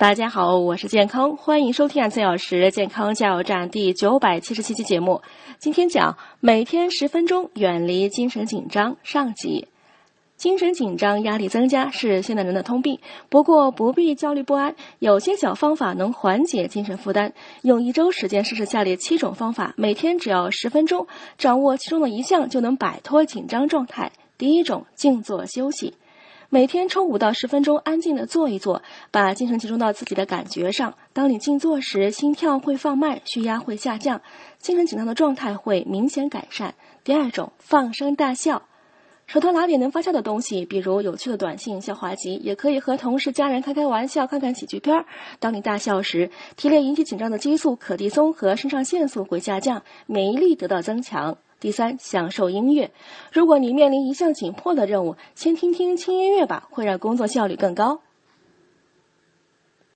大家好，我是健康，欢迎收听四小时健康加油站第九百七十七期节目。今天讲每天十分钟远离精神紧张上集。精神紧张、压力增加是现代人的通病，不过不必焦虑不安，有些小方法能缓解精神负担。用一周时间试试下列七种方法，每天只要十分钟，掌握其中的一项就能摆脱紧张状态。第一种，静坐休息。每天抽五到十分钟，安静的坐一坐，把精神集中到自己的感觉上。当你静坐时，心跳会放慢，血压会下降，精神紧张的状态会明显改善。第二种，放声大笑，手头拿点能发笑的东西，比如有趣的短信、笑话集，也可以和同事、家人开开玩笑，看看喜剧片儿。当你大笑时，体内引起紧张的激素可的松和肾上腺素会下降，免疫力得到增强。第三，享受音乐。如果你面临一项紧迫的任务，先听听轻音乐吧，会让工作效率更高。